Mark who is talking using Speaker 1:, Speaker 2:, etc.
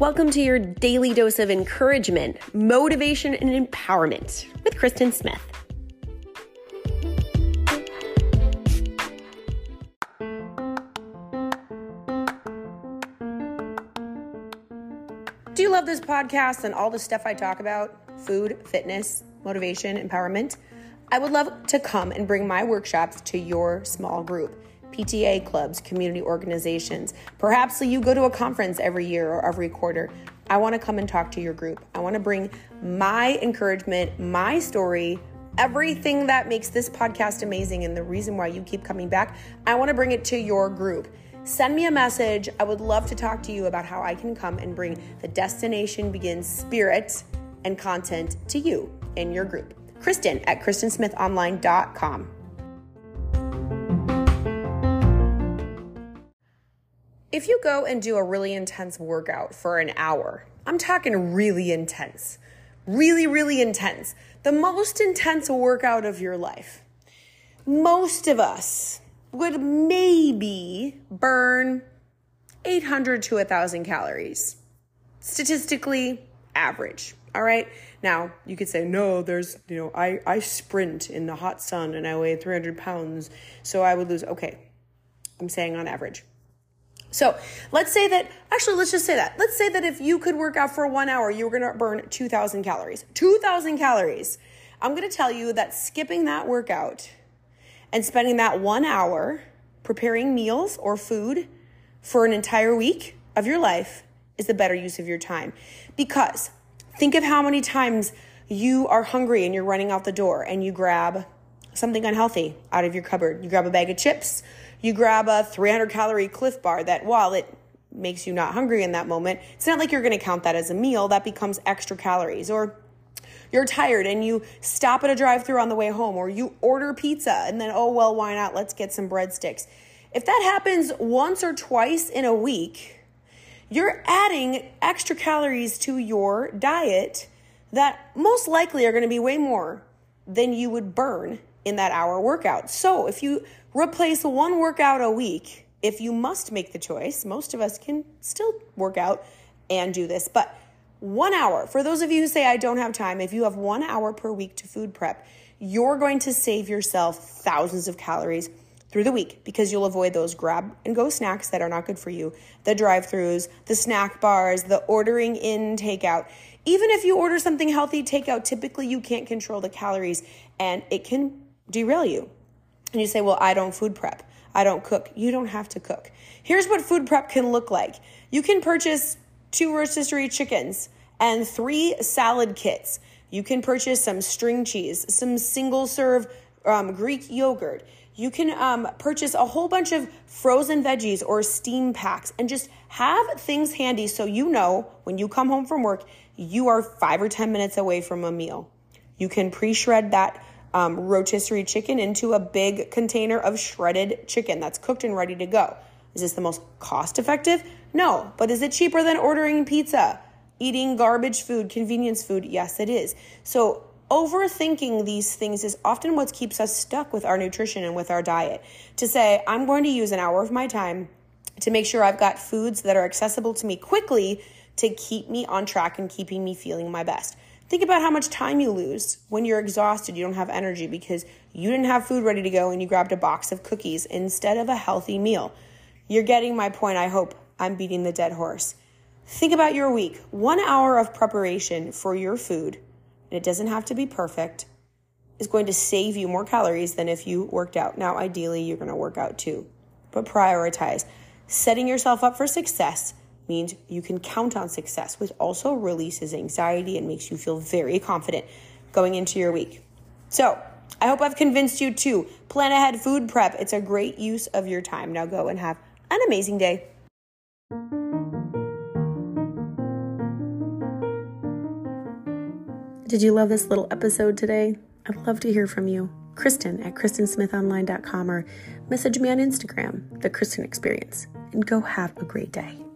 Speaker 1: Welcome to your daily dose of encouragement, motivation, and empowerment with Kristen Smith. Do you love this podcast and all the stuff I talk about? Food, fitness, motivation, empowerment? I would love to come and bring my workshops to your small group. PTA clubs, community organizations. Perhaps you go to a conference every year or every quarter. I want to come and talk to your group. I want to bring my encouragement, my story, everything that makes this podcast amazing and the reason why you keep coming back. I want to bring it to your group. Send me a message. I would love to talk to you about how I can come and bring the Destination Begins spirit and content to you in your group. Kristen at KristenSmithOnline.com. If you go and do a really intense workout for an hour, I'm talking really intense, really, really intense, the most intense workout of your life, most of us would maybe burn 800 to 1,000 calories. Statistically average. All right. Now you could say, no, there's, you know, I, I sprint in the hot sun and I weigh 300 pounds, so I would lose. Okay. I'm saying on average. So let's say that, actually, let's just say that. Let's say that if you could work out for one hour, you were to burn 2,000 calories. 2,000 calories. I'm to tell you that skipping that workout and spending that one hour preparing meals or food for an entire week of your life is the better use of your time. Because think of how many times you are hungry and you're running out the door and you grab something unhealthy out of your cupboard. You grab a bag of chips you grab a 300 calorie Clif Bar that while it makes you not hungry in that moment, it's not like you're going to count that as a meal. That becomes extra calories. Or you're tired and you stop at a drive through on the way home, or you order pizza and then, oh, well, why not? Let's get some breadsticks. If that happens once or twice in a week, you're adding extra calories to your diet that most likely are going to be way more than you would burn in that hour workout. So if you replace one workout a week, if you must make the choice, most of us can still work out and do this, but one hour, for those of you who say, I don't have time, if you have one hour per week to food prep, you're going to save yourself thousands of calories through the week because you'll avoid those grab and go snacks that are not good for you, the drive throughs, the snack bars, the ordering in takeout. Even if you order something healthy takeout, typically you can't control the calories and it can derail you. And you say, Well, I don't food prep. I don't cook. You don't have to cook. Here's what food prep can look like you can purchase two rotisserie chickens and three salad kits. You can purchase some string cheese, some single serve um, Greek yogurt. You can um, purchase a whole bunch of frozen veggies or steam packs and just have things handy so you know when you come home from work, you are five or 10 minutes away from a meal. You can pre shred that um, rotisserie chicken into a big container of shredded chicken that's cooked and ready to go. Is this the most cost effective? No. But is it cheaper than ordering pizza? Eating garbage food, convenience food? Yes, it is. So, overthinking these things is often what keeps us stuck with our nutrition and with our diet. To say, I'm going to use an hour of my time to make sure I've got foods that are accessible to me quickly to keep me on track and keeping me feeling my best. Think about how much time you lose when you're exhausted, you don't have energy because you didn't have food ready to go and you grabbed a box of cookies instead of a healthy meal. You're getting my point. I hope I'm beating the dead horse. Think about your week. One hour of preparation for your food, and it doesn't have to be perfect, is going to save you more calories than if you worked out. Now, ideally, you're going to work out too, but prioritize setting yourself up for success means you can count on success, which also releases anxiety and makes you feel very confident going into your week. So, I hope I've convinced you to plan ahead food prep. It's a great use of your time. Now go and have an amazing day. Did you love this little episode today? I'd love to hear from you. Kristen at KristenSmithOnline.com or message me on Instagram, The Kristen Experience, and go have a great day.